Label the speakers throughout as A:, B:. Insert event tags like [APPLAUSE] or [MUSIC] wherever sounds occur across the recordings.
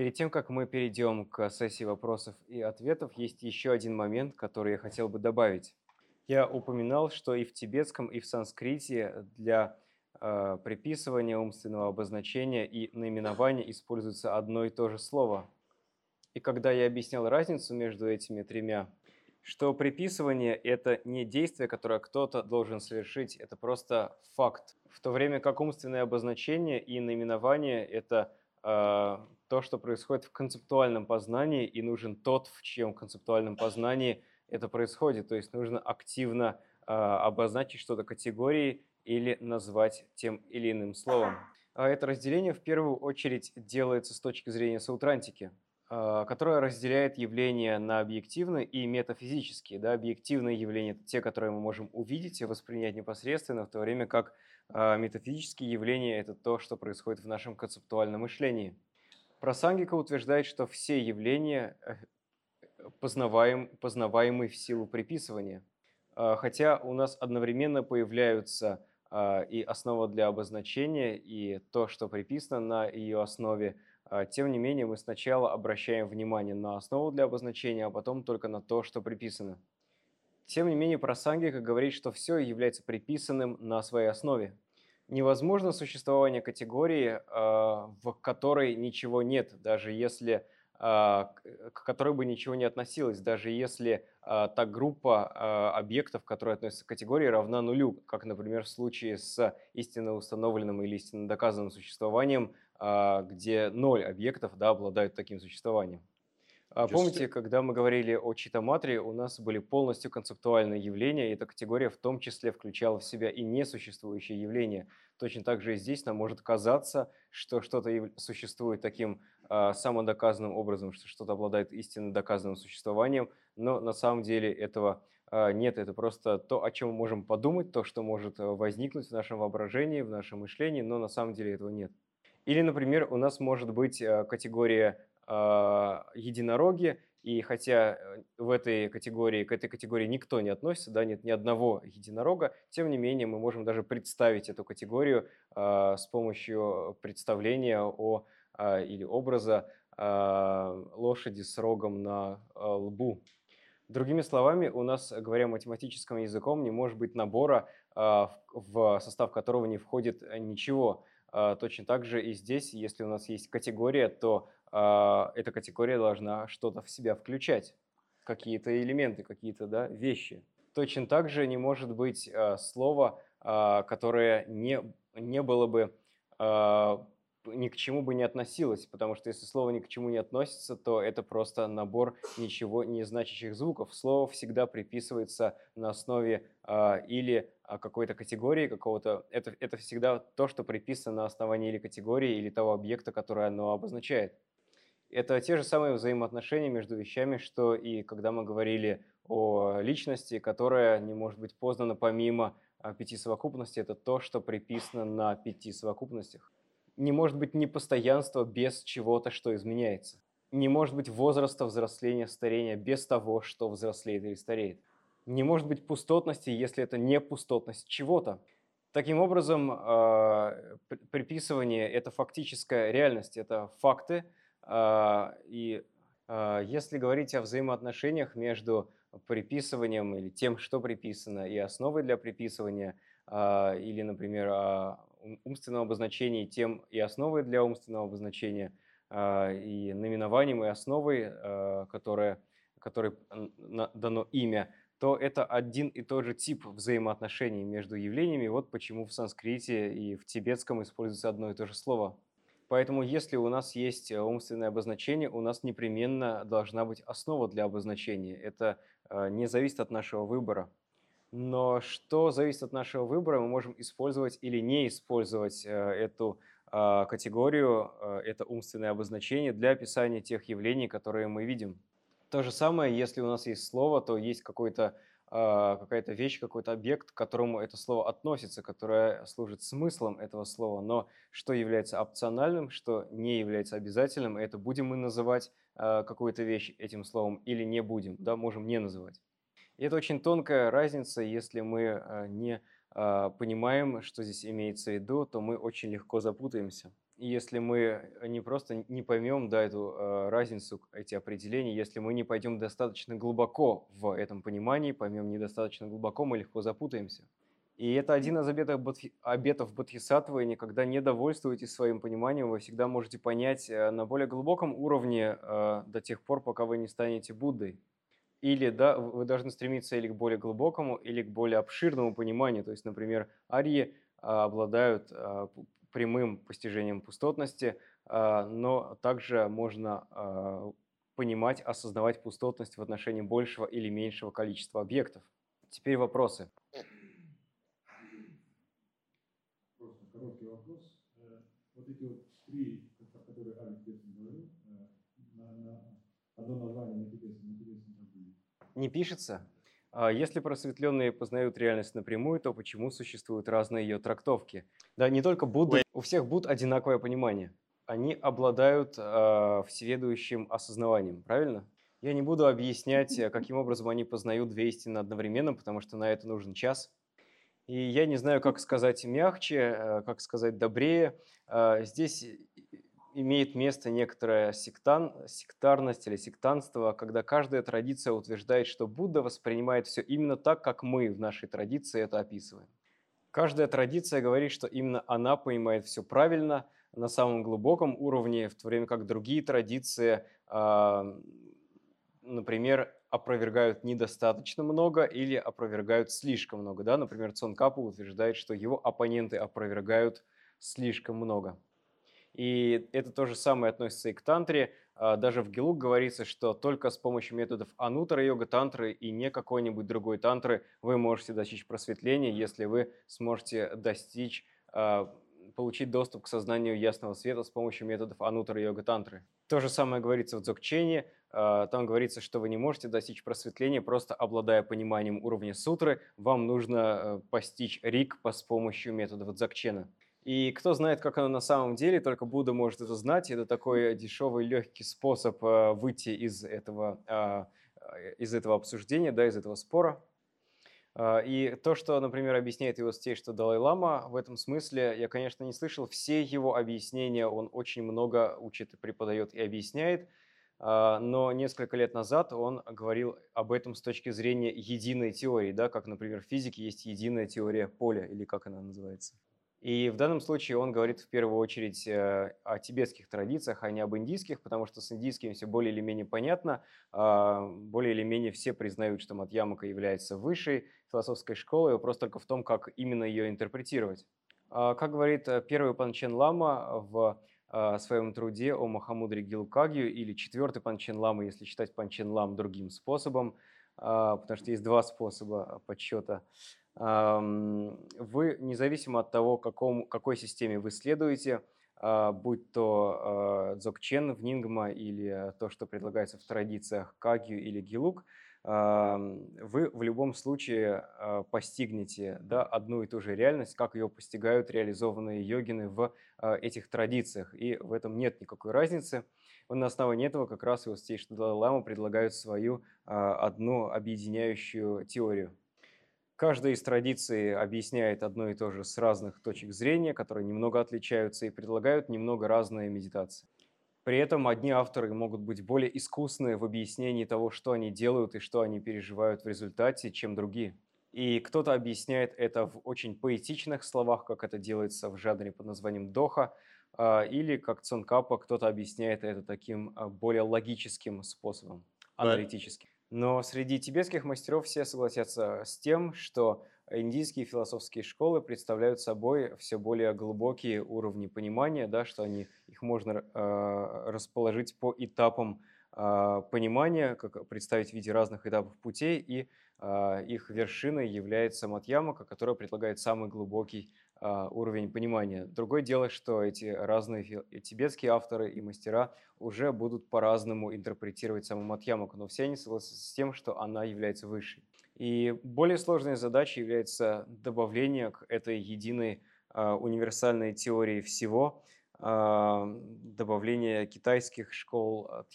A: Перед тем, как мы перейдем к сессии вопросов и ответов, есть еще один момент, который я хотел бы добавить. Я упоминал, что и в тибетском, и в санскрите для э, приписывания умственного обозначения и наименования используется одно и то же слово. И когда я объяснял разницу между этими тремя, что приписывание – это не действие, которое кто-то должен совершить, это просто факт. В то время как умственное обозначение и наименование – это э, то, что происходит в концептуальном познании, и нужен тот, в чьем концептуальном познании это происходит. То есть нужно активно э, обозначить что-то категорией или назвать тем или иным словом. А это разделение в первую очередь делается с точки зрения саутрантики, э, которая разделяет явления на объективные и метафизические. Да, объективные явления – это те, которые мы можем увидеть и воспринять непосредственно, в то время как э, метафизические явления – это то, что происходит в нашем концептуальном мышлении. Просангика утверждает, что все явления э, познаваем, познаваемы в силу приписывания, а, хотя у нас одновременно появляются а, и основа для обозначения, и то, что приписано на ее основе. А, тем не менее, мы сначала обращаем внимание на основу для обозначения, а потом только на то, что приписано. Тем не менее, просангика говорит, что все является приписанным на своей основе невозможно существование категории, а, в которой ничего нет, даже если а, к которой бы ничего не относилось, даже если а, та группа объектов, которые относятся к категории, равна нулю, как, например, в случае с истинно установленным или истинно доказанным существованием, где ноль объектов да, обладают таким существованием. А помните, когда мы говорили о читаматре, у нас были полностью концептуальные явления, и эта категория в том числе включала в себя и несуществующие явления. Точно так же и здесь нам может казаться, что что-то существует таким э, самодоказанным образом, что что-то обладает истинно доказанным существованием, но на самом деле этого э, нет. Это просто то, о чем мы можем подумать, то, что может э, возникнуть в нашем воображении, в нашем мышлении, но на самом деле этого нет. Или, например, у нас может быть категория а, единороги, и хотя э, в этой категории, к этой категории никто не относится, да, нет ни одного единорога, тем не менее мы можем даже представить эту категорию э, с помощью представления о, э, или образа э, лошади с рогом на э, лбу. Другими словами, у нас, говоря математическим языком, не может быть набора, э, в состав которого не входит ничего. Точно так же и здесь, если у нас есть категория, то а, эта категория должна что-то в себя включать, какие-то элементы, какие-то да, вещи. Точно так же не может быть а, слова, а, которое не, не было бы ни к чему бы не относилось, потому что если слово ни к чему не относится, то это просто набор ничего не значащих звуков. Слово всегда приписывается на основе э, или какой-то категории какого-то. Это, это всегда то, что приписано на основании или категории, или того объекта, который оно обозначает. Это те же самые взаимоотношения между вещами, что и когда мы говорили о личности, которая не может быть познана помимо а, пяти совокупностей, это то, что приписано на пяти совокупностях. Не может быть непостоянства без чего-то, что изменяется. Не может быть возраста, взросления, старения без того, что взрослеет или стареет. Не может быть пустотности, если это не пустотность чего-то. Таким образом, а, приписывание – это фактическая реальность, это факты – а, и а, если говорить о взаимоотношениях между приписыванием или тем, что приписано, и основой для приписывания, или, например, умственного обозначения, тем и основой для умственного обозначения, и наименованием и основой, которое, которой дано имя, то это один и тот же тип взаимоотношений между явлениями. Вот почему в санскрите и в тибетском используется одно и то же слово. Поэтому если у нас есть э, умственное обозначение, у нас непременно должна быть основа для обозначения. Это э, не зависит от нашего выбора. Но что зависит от нашего выбора, мы можем использовать или не использовать э, эту категорию, это умственное обозначение для описания тех явлений, которые мы видим. То же самое, если у нас есть слово, то есть какой-то а, какая-то вещь, какой-то объект, к которому это слово относится, которое служит смыслом этого слова, но что является опциональным, что не является обязательным, это будем мы называть а, какую-то вещь этим словом или не будем, да, можем не называть. И это очень тонкая разница, если мы а, не понимаем, что здесь имеется в виду, то мы очень легко запутаемся. если мы не просто не поймем да, эту э, разницу, эти определения, если мы не пойдем достаточно глубоко в этом понимании, поймем недостаточно глубоко, мы легко запутаемся. И это один из обетов, бодхи, обетов Бодхисаттвы. Никогда не довольствуйтесь своим пониманием, вы всегда можете понять э, на более глубоком уровне э, до тех пор, пока вы не станете Буддой. Или да, вы должны стремиться или к более глубокому, или к более обширному пониманию. То есть, например, арии а, обладают а, прямым постижением пустотности, а, но также можно понимать, осознавать пустотность в отношении большего или меньшего количества объектов. Теперь вопросы.
B: Просто короткий вопрос. Э, вот эти вот три, которые Алекс говорил, э, одно название на забыли.
A: Не пишется? А если просветленные познают реальность напрямую, то почему существуют разные ее трактовки? Да, не только Будда, у всех Будд одинаковое понимание. Они обладают э, всеведущим осознаванием, правильно? Я не буду объяснять, э, каким образом они познают две истины одновременно, потому что на это нужен час. И я не знаю, как сказать мягче, э, как сказать добрее. Э, здесь имеет место некоторая сектан, сектарность или сектанство, когда каждая традиция утверждает, что Будда воспринимает все именно так, как мы в нашей традиции это описываем. Каждая традиция говорит, что именно она понимает все правильно на самом глубоком уровне, в то время как другие традиции, а, например, опровергают недостаточно много или опровергают слишком много. Да? Например, Цонкапу утверждает, что его оппоненты опровергают слишком много. И это то же самое относится и к тантре. А, даже в Гелук говорится, что только с помощью методов анутара йога тантры и не какой-нибудь другой тантры вы можете достичь просветления, если вы сможете достичь, а, получить доступ к сознанию ясного света с помощью методов анутара йога тантры. То же самое говорится в дзогчене. А, там говорится, что вы не можете достичь просветления, просто обладая пониманием уровня сутры. Вам нужно э, постичь рик с помощью методов дзогчена. И кто знает, как оно на самом деле, только Будда может это знать. Это такой дешевый, легкий способ э, выйти из этого, а, э, из этого обсуждения, да, из этого спора. А, и то, что, например, объясняет его стей, что Далай-Лама, в этом смысле я, конечно, не слышал все его объяснения, он очень много учит преподает и объясняет, а, но несколько лет назад он говорил об этом с точки зрения единой теории, да, как, например, в физике есть единая теория поля, или как она называется. И в данном случае он говорит в первую очередь э, о тибетских традициях, а не об индийских, потому что с индийскими все более или менее понятно. А, более или менее все признают, что Матьямака является высшей философской школой, вопрос только в том, как именно ее интерпретировать. А, как говорит э, первый Панчен Лама в э, своем труде о Махамудре Гилкагью, или четвертый Панчен Лама, если считать Панчен Лам другим способом, а, потому что есть два способа подсчета – вы, независимо от того, какому, какой системе вы следуете, а, будь то дзогчен в Нингма или то, что предлагается в традициях Кагью или Гилук, вы в любом случае а, постигнете да, одну и ту же реальность, как ее постигают реализованные йогины в а, этих традициях. И в этом нет никакой разницы. На основании этого как раз и что Далай-Лама предлагают свою одну объединяющую теорию. Каждая из традиций объясняет одно и то же с разных точек зрения, которые немного отличаются и предлагают немного разные медитации. При этом одни авторы могут быть более искусны в объяснении того, что они делают и что они переживают в результате, чем другие. И кто-то объясняет это в очень поэтичных словах, как это делается в жанре под названием доха, а, или как Цонкапа, кто-то объясняет это таким а, более логическим способом, аналитическим. Но среди тибетских мастеров все согласятся с тем, что индийские философские школы представляют собой все более глубокие уровни понимания, да, что они, их можно э, расположить по этапам э, понимания, как представить в виде разных этапов путей, и э, их вершиной является Матьямака, которая предлагает самый глубокий уровень понимания. Другое дело, что эти разные тибетские авторы и мастера уже будут по-разному интерпретировать саму Матьямаку, но все они согласятся с тем, что она является высшей. И более сложной задачей является добавление к этой единой э, универсальной теории всего, э, добавление китайских школ от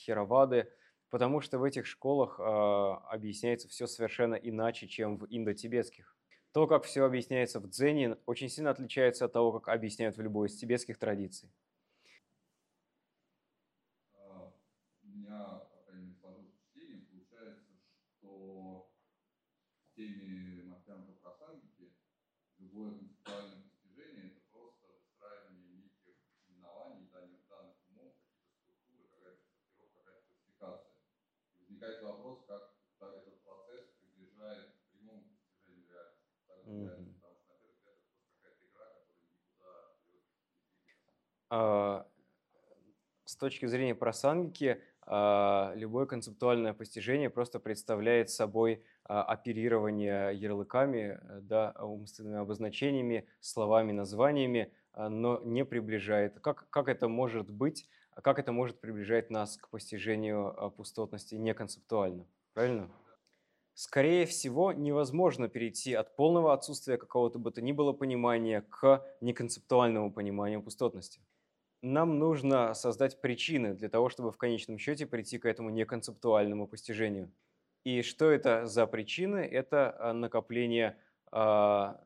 A: потому что в этих школах объясняется все совершенно иначе, чем в индо-тибетских. То, как все объясняется в дзене, очень сильно отличается от того, как объясняют в любой из тибетских традиций.
C: А, у меня, по крайней мере, сложилось впечатление, получается, что в теме Мартянка Прасангики любое концептуальное
A: С точки зрения просангики, а, любое концептуальное постижение просто представляет собой а, оперирование ярлыками, э, да, умственными обозначениями, словами, названиями, а, но не приближает. Как, как это может быть, а как это может приближать нас к постижению а, пустотности неконцептуально? Правильно? Скорее всего, невозможно перейти от полного отсутствия какого-то бы то ни было понимания к неконцептуальному пониманию пустотности. Нам нужно создать причины для того, чтобы в конечном счете прийти к этому неконцептуальному постижению. И что это за причины? Это а, накопление, а,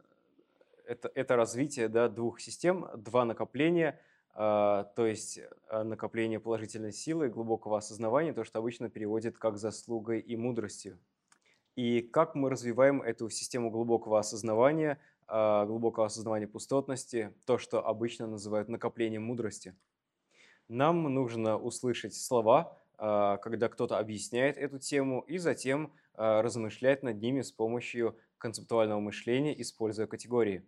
A: это, это развитие да, двух систем, два накопления, а, то есть накопление положительной силы, глубокого осознавания, то, что обычно переводит как заслугой и мудростью. И как мы развиваем эту систему глубокого осознавания, глубокого осознавания пустотности, то, что обычно называют накоплением мудрости. Нам нужно услышать слова, а, когда кто-то объясняет эту тему, и затем а, размышлять над ними с помощью концептуального мышления, используя категории.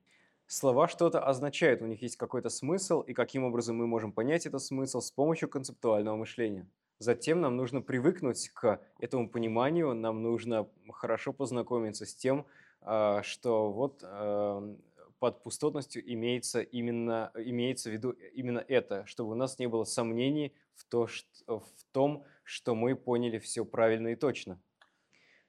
A: Слова что-то означают, у них есть какой-то смысл, и каким образом мы можем понять этот смысл с помощью концептуального мышления. Затем нам нужно привыкнуть к этому пониманию, нам нужно хорошо познакомиться с тем, а, что вот а, под пустотностью имеется, именно, имеется в виду именно это, чтобы у нас не было сомнений в, то, что, в том, что мы поняли все правильно и точно.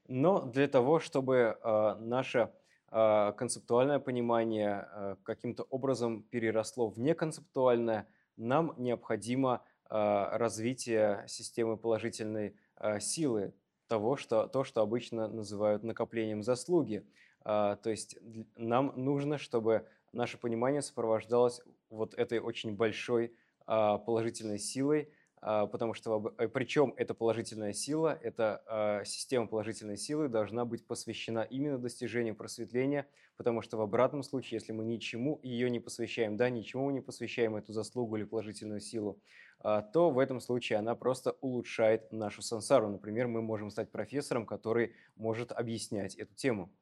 A: Но для того, чтобы а, наше а, концептуальное понимание а, каким-то образом переросло в неконцептуальное, нам необходимо а, развитие системы положительной а, силы, того, что, то, что обычно называют накоплением заслуги. А, То есть нам нужно, чтобы наше понимание сопровождалось вот этой очень большой а, положительной силой, потому что э, причем эта положительная сила, эта а, система положительной силы должна быть посвящена именно достижению просветления, потому что в обратном случае, если мы ничему ее не посвящаем, да, ничему мы не посвящаем эту заслугу или положительную силу, а, то в этом случае она просто улучшает нашу сансару. Например, мы можем стать профессором, который может объяснять эту тему.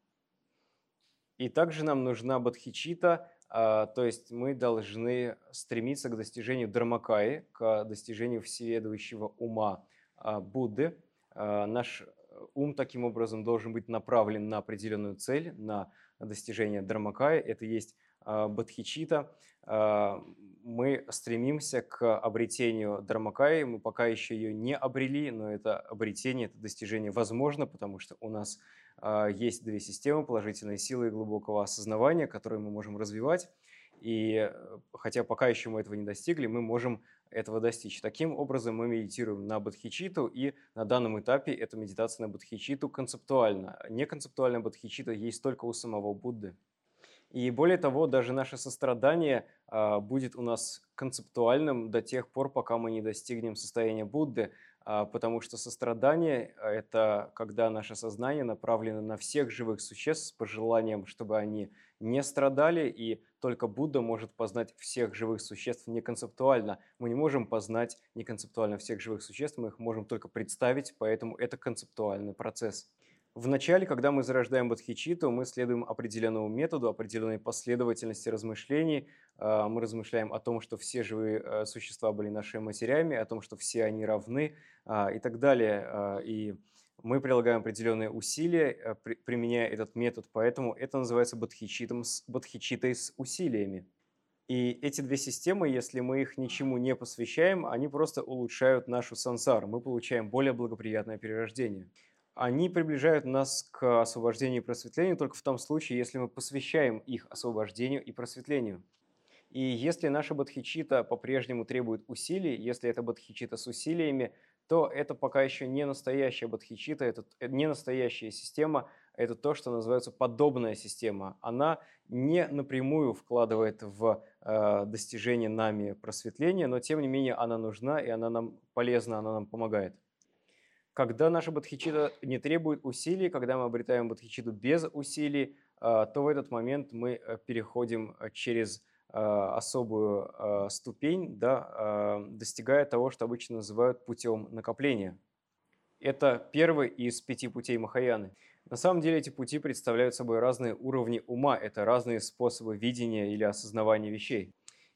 A: И также нам нужна бодхичита, а, то есть мы должны стремиться к достижению драмакаи, к достижению всеведущего ума а, Будды. А, Наш ум таким образом должен быть направлен на определенную цель, на достижение драмакаи. Это есть а, бодхичита. А, Мы стремимся к обретению драмакаи. Мы пока еще ее не обрели, но это обретение, это достижение возможно, потому что у нас а, есть две системы положительной силы и глубокого осознавания, которые мы можем развивать. И э, хотя пока еще мы этого не достигли, мы можем этого достичь. Таким образом мы медитируем на бодхичиту, и на данном этапе эта медитация на бодхичиту концептуальна. Неконцептуальная бодхичита есть только у самого Будды. И более того, даже наше сострадание а, будет у нас концептуальным до тех пор, пока мы не достигнем состояния Будды, а, потому что сострадание – это когда наше сознание направлено на всех живых существ с пожеланием, чтобы они не страдали, и только Будда может познать всех живых существ неконцептуально. Мы не можем познать неконцептуально всех живых существ, мы их можем только представить, поэтому это концептуальный процесс. Вначале, когда мы зарождаем бодхичиту, мы следуем определенному методу, определенной последовательности размышлений. А, Мы размышляем о том, что все живые э, существа были нашими матерями, о том, что все они равны а, и так далее. А, И мы прилагаем определенные усилия, э, при- применяя этот метод, поэтому это называется бодхичитом с- бодхичитой с усилиями. И эти две системы, если мы их ничему не посвящаем, они просто улучшают нашу сансару. Мы получаем более благоприятное перерождение. Они приближают нас к освобождению и просветлению только в том случае, если мы посвящаем их освобождению и просветлению. И если наша бодхичита по-прежнему требует усилий, если это бодхичита с усилиями, то это пока еще не настоящая бодхичита, это не настоящая система, это то, что называется подобная система. Она не напрямую вкладывает в э, достижение нами просветления, но тем не менее она нужна и она нам полезна, она нам помогает. Когда наша бодхичита не требует усилий, когда мы обретаем бодхичиту без усилий, а, то в этот момент мы э, переходим э, через особую ступень, да, достигая того, что обычно называют путем накопления. Это первый из пяти путей Махаяны. На самом деле эти пути представляют собой разные уровни ума, это разные способы видения или осознавания вещей.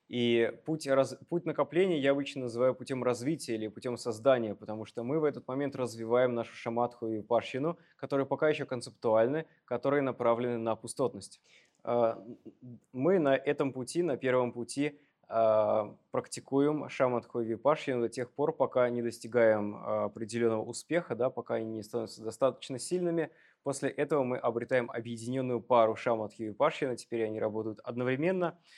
A: И путь, раз, путь накопления я обычно называю путем развития или путем создания, потому что мы в этот момент развиваем нашу шаматху и парщину, которые пока еще концептуальны, которые направлены на пустотность. А, мы на этом пути, на первом пути, а, практикуем шаматху и випашьяну до тех пор, пока не достигаем а, определенного успеха, да, пока они не становятся достаточно сильными. После этого мы обретаем объединенную пару шаматхи и випашьяна, теперь они работают одновременно –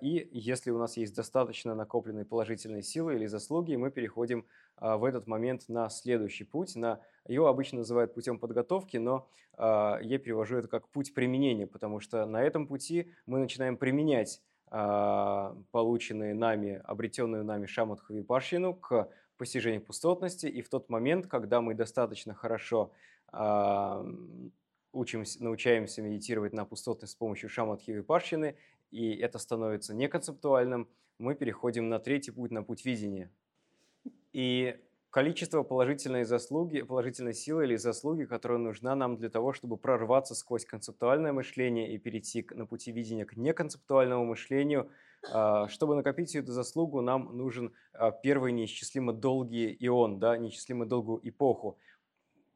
A: и если у нас есть достаточно накопленной положительной силы или заслуги, мы переходим а, в этот момент на следующий путь. На, его обычно называют путем подготовки, но а, я перевожу это как путь применения, потому что на этом пути мы начинаем применять полученные нами, обретенную нами шаматху випашьяну к постижению пустотности. И в тот момент, когда мы достаточно хорошо учимся, научаемся медитировать на пустотность с помощью шаматхи випашьяны, и это становится неконцептуальным, мы переходим на третий путь, на путь видения. И количество положительной заслуги, положительной силы или заслуги, которая нужна нам для того, чтобы прорваться сквозь концептуальное мышление и перейти на пути видения к неконцептуальному мышлению. А, чтобы накопить эту заслугу, нам нужен а, первый неисчислимо долгий ион, да, неисчислимо долгую эпоху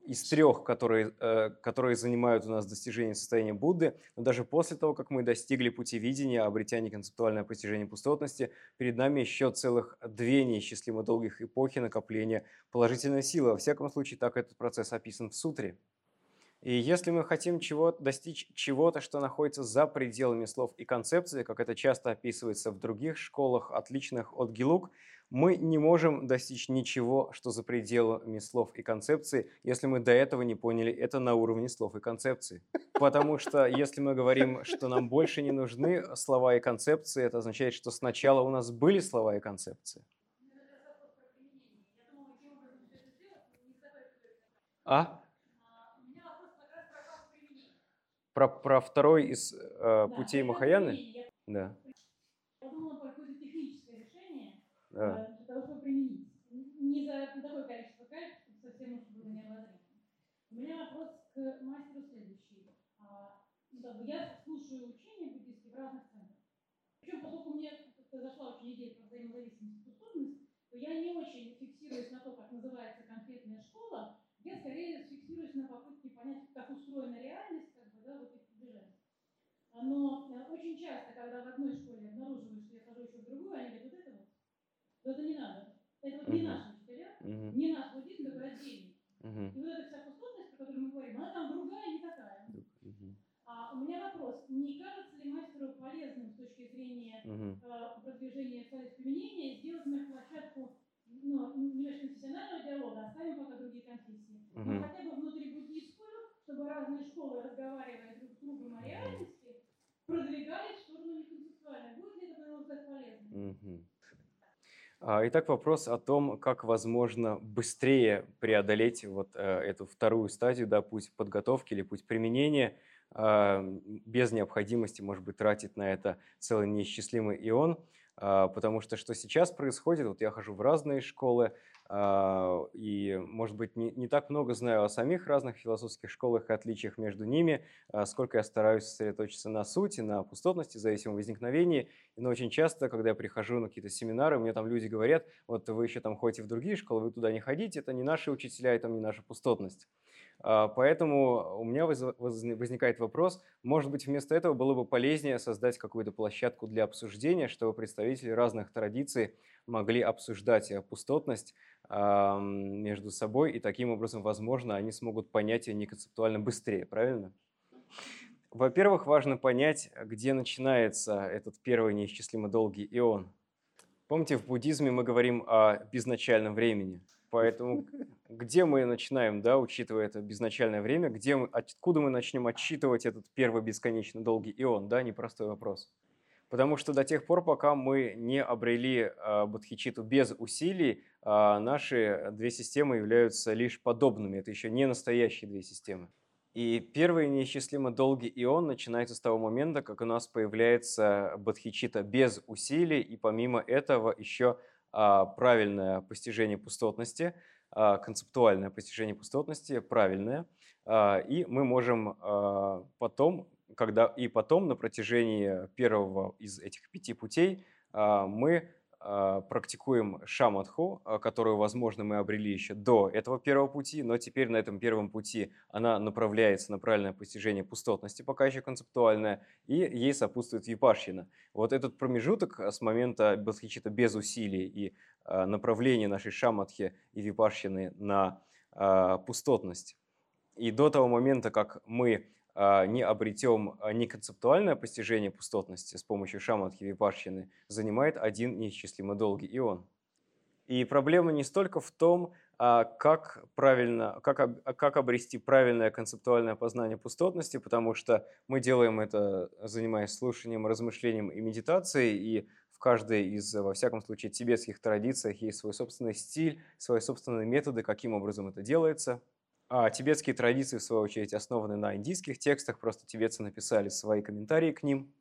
A: из трех, которые, э, которые занимают у нас достижение состояния Будды, но даже после того, как мы достигли пути видения, обретя неконцептуальное постижение пустотности, перед нами еще целых две неисчислимо долгих эпохи накопления положительной силы. Во всяком случае, так этот процесс описан в сутре. И если мы хотим чего достичь чего-то, что находится за пределами слов и концепции, как это часто описывается в других школах, отличных от Гилук, мы не можем достичь ничего, что за пределами слов и концепции, если мы до этого не поняли это на уровне слов и концепции. Потому что если мы говорим, что нам больше не нужны слова и концепции, это означает, что сначала у нас были слова и концепции. А? Про, про второй из э, путей Махаяны? Да.
D: Подумала про какое-то техническое решение
A: да.
D: для того, чтобы применить. Не за такое количество кайф, чтобы совсем уж было необозримо. У меня вопрос к мастеру следующий. А, ну, как бы я слушаю учения буддийские в разных центрах. Причем, поскольку мне зашла очень идея про взаимозависимость и способность, то я не очень фиксируюсь на то, как называется конкретная школа, я скорее фиксируюсь на попытке понять, как устроена реальность, да, вот их избежать. Но э, очень часто, когда в одной школе обнаруживаю, что я хожу еще в другую, они говорят, вот это вот, вот это не надо. Это вот не наши учителя,
A: uh-huh.
D: не наш буддизм, такой отдельный.
A: Uh-huh.
D: И вот эта вся пустотность, про которую мы говорим, она там другая, не такая. Uh-huh. А у меня вопрос, не кажется ли мастеру полезным с точки зрения uh-huh. э, продвижения своих применения сделать мою площадку ну, не межконфессионального диалога, оставим пока другие конфессии, uh-huh. но хотя бы внутри буддийскую, чтобы разные школы, разговаривая друг с другом о реальности, продвигались в сторону неконцептуальной. Будет ли это, на мой взгляд, полезно?
A: Итак, вопрос о том, как возможно быстрее преодолеть вот э, эту вторую стадию, да, путь подготовки или путь применения, э, без необходимости, может быть, тратить на это целый неисчислимый ион. А, потому что что сейчас происходит, вот я хожу в разные школы, а, и, может быть, не, не так много знаю о самих разных философских школах и отличиях между ними, а, сколько я стараюсь сосредоточиться на сути, на пустотности, зависимом возникновении. Но очень часто, когда я прихожу на какие-то семинары, мне там люди говорят, вот вы еще там ходите в другие школы, вы туда не ходите, это не наши учителя, это не наша пустотность. А, поэтому у меня возникает вопрос, может быть, вместо этого было бы полезнее создать какую-то площадку для обсуждения, чтобы представители разных традиций могли обсуждать пустотность между собой, и таким образом, возможно, они смогут понять ее неконцептуально быстрее, правильно? Во-первых, важно понять, где начинается этот первый неисчислимо долгий ион. Помните, в буддизме мы говорим о безначальном времени – Поэтому [LAUGHS] где мы начинаем, да, учитывая это безначальное время, где мы, откуда мы начнем отсчитывать этот первый бесконечно долгий ион, да, непростой вопрос. Потому что до тех пор, пока мы не обрели э, бодхичиту без усилий, а наши две системы являются лишь подобными. Это еще не настоящие две системы. И первый неисчислимо долгий ион начинается с того момента, как у нас появляется бодхичита без усилий, и помимо этого еще а, правильное постижение пустотности, а, концептуальное постижение пустотности, правильное. А, и мы можем потом, когда и потом на протяжении первого из этих пяти путей мы а, практикуем шаматху, а, которую, возможно, мы обрели еще до этого первого пути, но теперь на этом первом пути она направляется на правильное постижение пустотности, пока еще концептуальное, и ей сопутствует випашьина. Вот этот промежуток с момента бодхичита без усилий и а, направления нашей шаматхи и випашьины на пустотность, и до того момента, как мы а, не обретем а, неконцептуальное постижение пустотности с помощью шаматхи випашхины, занимает один неисчислимо долгий ион. И проблема не столько в том, а, как, правильно, как, как обрести правильное концептуальное познание пустотности, потому что мы делаем это, занимаясь слушанием, размышлением и медитацией, и в каждой из, во всяком случае, тибетских традициях есть свой собственный стиль, свои собственные методы, каким образом это делается – а тибетские традиции, в свою очередь, основаны на индийских текстах, просто тибетцы написали свои комментарии к ним.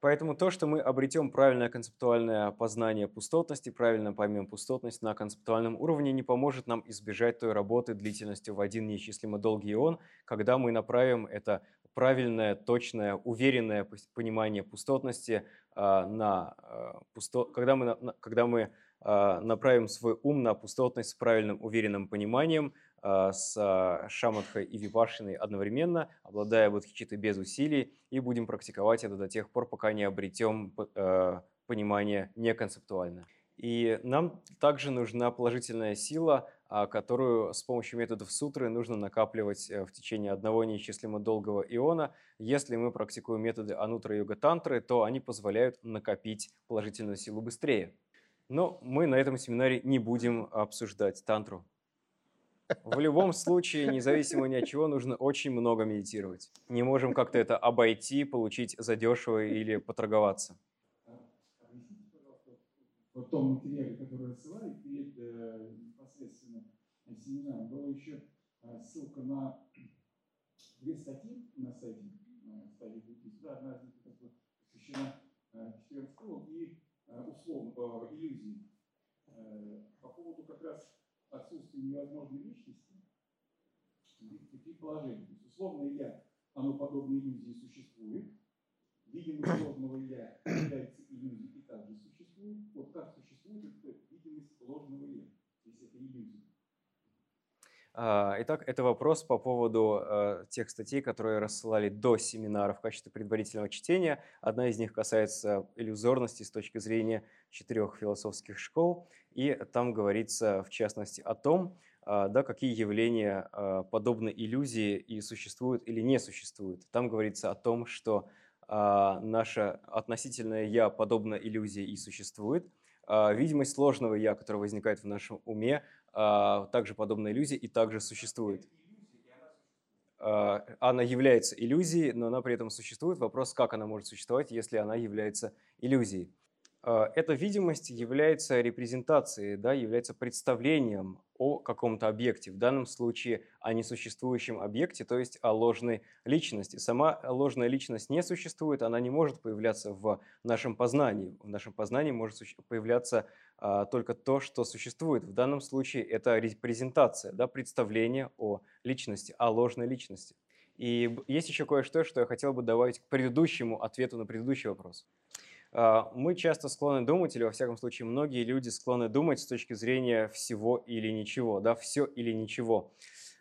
A: Поэтому то, что мы обретем правильное концептуальное познание пустотности, правильно поймем пустотность на концептуальном уровне, не поможет нам избежать той работы длительностью в один неисчислимо долгий ион, когда мы направим это правильное, точное, уверенное понимание пустотности а, на а, пусто... когда мы, когда мы а, направим свой ум на пустотность с правильным, уверенным пониманием – с а, шаматхой и випашиной одновременно, обладая бодхичитой без усилий, и будем практиковать это до тех пор, пока не обретем а, понимание неконцептуальное. И нам также нужна положительная сила, которую с помощью методов сутры нужно накапливать э, в течение одного неисчислимо долгого иона. Если мы практикуем методы анутра йога тантры, то они позволяют накопить положительную силу быстрее. Но мы на этом семинаре не будем обсуждать тантру. В любом случае, независимо ни от чего, нужно очень много медитировать. Не можем как-то это обойти, получить задешево или поторговаться.
B: Объясните, пожалуйста, в том материале, который рассылали перед э, непосредственно семинаром, была еще э, ссылка на две статьи на сайте стадии буддизма. Да, одна из них посвящена э, четверым и э, условно иллюзии. По поводу как раз отсутствие невозможной личности, такие положения. То условное «я», оно подобно иллюзии существует, видимость ложного «я» является иллюзией и также существует. Вот как существует эта видимость ложного «я», если это иллюзия?
A: А, итак, это вопрос по поводу э, тех статей, которые рассылали до семинара в качестве предварительного чтения. Одна из них касается иллюзорности с точки зрения четырех философских школ. И там говорится, в частности, о том, а, да, какие явления а, подобны иллюзии и существуют или не существуют. Там говорится о том, что наше относительное «я» подобно иллюзии и существует. Видимость ложного «я», которая возникает в нашем уме, также подобна иллюзии и также существует. Она является иллюзией, но она при этом существует. Вопрос, как она может существовать, если она является иллюзией. А, эта видимость является репрезентацией, да, является представлением о каком-то объекте, в данном случае о несуществующем объекте, то есть о ложной личности. Сама ложная личность не существует, она не может появляться в нашем познании. В нашем познании может появляться а, только то, что существует. В данном случае это репрезентация, да, представление о личности, о ложной личности. И есть еще кое-что, что я хотел бы добавить к предыдущему ответу на предыдущий вопрос. А, мы часто склонны думать, или во всяком случае многие люди склонны думать с точки зрения всего или ничего, да, все или ничего.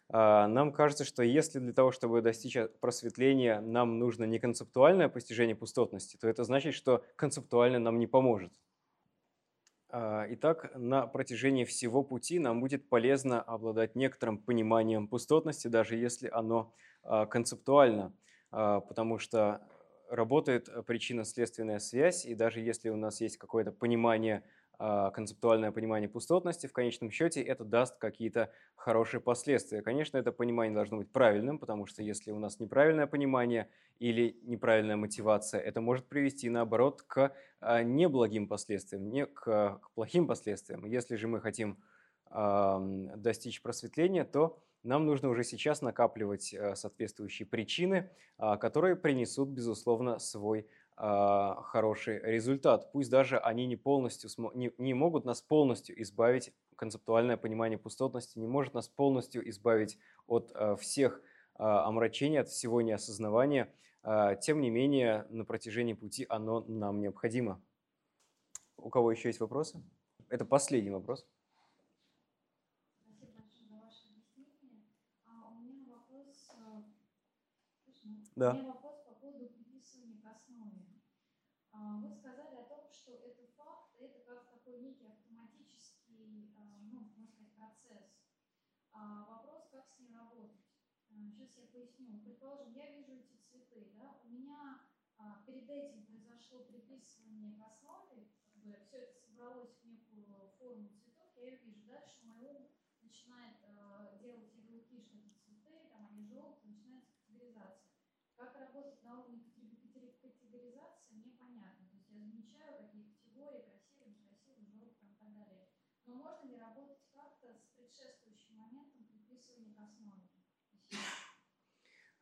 A: А, нам кажется, что если для того, чтобы достичь просветления, нам нужно не концептуальное постижение пустотности, то это значит, что концептуально нам не поможет. Итак, на протяжении всего пути нам будет полезно обладать некоторым пониманием пустотности, даже если оно концептуально, потому что работает э, причинно-следственная связь, и даже если у нас есть какое-то понимание а, концептуальное понимание пустотности, в конечном счете это даст какие-то хорошие последствия. Конечно, это понимание должно быть правильным, потому что если у нас неправильное понимание или неправильная мотивация, это может привести, наоборот, к а, неблагим последствиям, не к, к плохим последствиям. Если же мы хотим достичь просветления, то нам нужно уже сейчас накапливать э, соответствующие причины, а, которые принесут, безусловно, свой а, хороший результат. Пусть даже они не, полностью, не, могут нас полностью избавить, концептуальное понимание пустотности не может нас полностью избавить от э, всех а, омрачений, от всего неосознавания. Тем не менее, на протяжении пути оно нам необходимо. У кого еще есть вопросы? Это последний вопрос.
E: Да. У меня вопрос по поводу приписывания к основе. А, вы сказали о том, что это факт, это как такой некий автоматический, а, ну, можно сказать, процесс. А вопрос, как с ним работать. Сейчас я поясню. Предположим, я вижу эти цветы, да, у меня перед этим произошло приписывание к основе, как бы все это собралось в некую форму цветов, я ее вижу. Дальше мой ум начинает делать ярлыки, что это цветы, там они желтые, начинается категоризация. Как работать на уровне категоризации, мне понятно. То есть я замечаю, какие категории, красивые, некрасивые, желтые там, и так далее. Но можно ли работать как-то с предшествующим моментом приписывания к основе?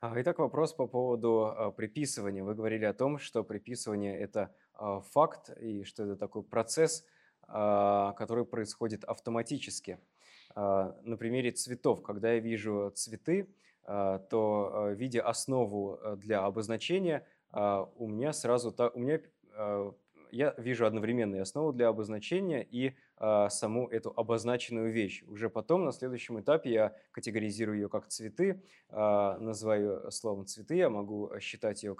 A: А, итак, вопрос по поводу а, приписывания. Вы говорили о том, что приписывание – это а, факт и что это такой процесс, который происходит автоматически. На примере цветов, когда я вижу цветы, то а, видя основу э, для обозначения, а, у меня сразу у меня я вижу одновременную основу для обозначения и а, саму эту обозначенную вещь. Уже потом, на следующем этапе, я категоризирую ее как цветы, а, называю словом цветы, я могу считать ее,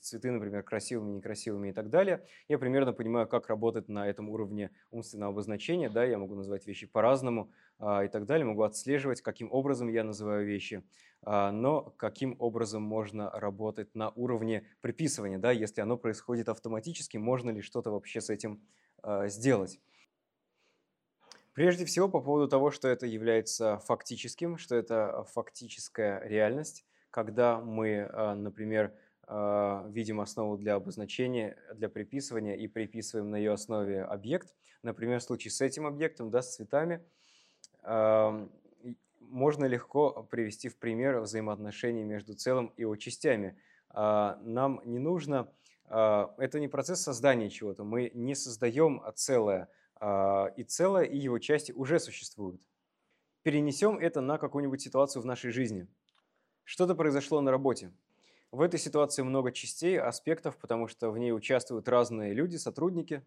A: цветы, например, красивыми, некрасивыми и так далее. Я примерно понимаю, как работать на этом уровне умственного обозначения, да, я могу называть вещи по-разному а, и так далее, могу отслеживать, каким образом я называю вещи, а, но каким образом можно работать на уровне приписывания, да, если оно происходит автоматически, можно ли что-то вообще с этим а, сделать. Прежде всего по поводу того, что это является фактическим, что это фактическая реальность, когда мы, а, например, видим основу для обозначения, для приписывания и приписываем на ее основе объект. Например, в случае с этим объектом, да, с цветами, можно легко привести в пример взаимоотношения между целым и его частями. А, нам не нужно, а, это не процесс создания чего-то, мы не создаем целое, а, и целое, и его части уже существуют. Перенесем это на какую-нибудь ситуацию в нашей жизни. Что-то произошло на работе. В этой ситуации много частей, аспектов, потому что в ней участвуют разные люди, сотрудники.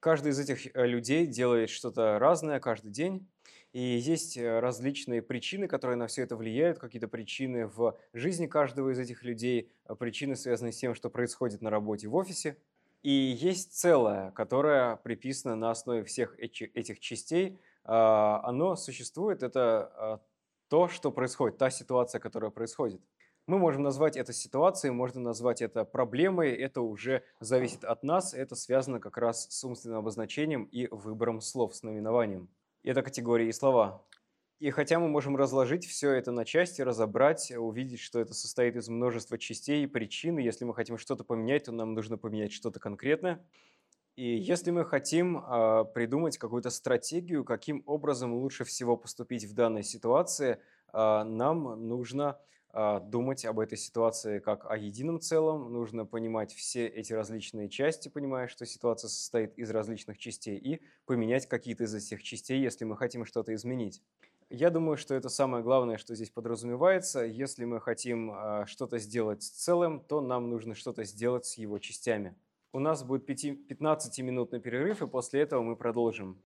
A: Каждый из этих э, людей делает что-то разное каждый день. И есть э, различные причины, которые на все это влияют, какие-то причины в жизни каждого из этих людей, а причины, связанные с тем, что происходит на работе в офисе. И есть целое, которое приписано на основе всех этих частей. А, оно существует, это а, то, что происходит, та ситуация, которая происходит. Мы можем назвать это ситуацией, можно назвать это проблемой, это уже зависит от нас, это связано как раз с умственным обозначением и выбором слов, с наименованием это категории и слова. И хотя мы можем разложить все это на части, разобрать, увидеть, что это состоит из множества частей и причин, и если мы хотим что-то поменять, то нам нужно поменять что-то конкретное. И если мы хотим э, придумать какую-то стратегию, каким образом лучше всего поступить в данной ситуации, э, нам нужно думать об этой ситуации как о едином целом, нужно понимать все эти различные части, понимая, что ситуация состоит из различных частей, и поменять какие-то из этих частей, если мы хотим что-то изменить. Я думаю, что это самое главное, что здесь подразумевается. Если мы хотим а, что-то сделать с целым, то нам нужно что-то сделать с его частями. У нас будет 15-минутный перерыв, и после этого мы продолжим.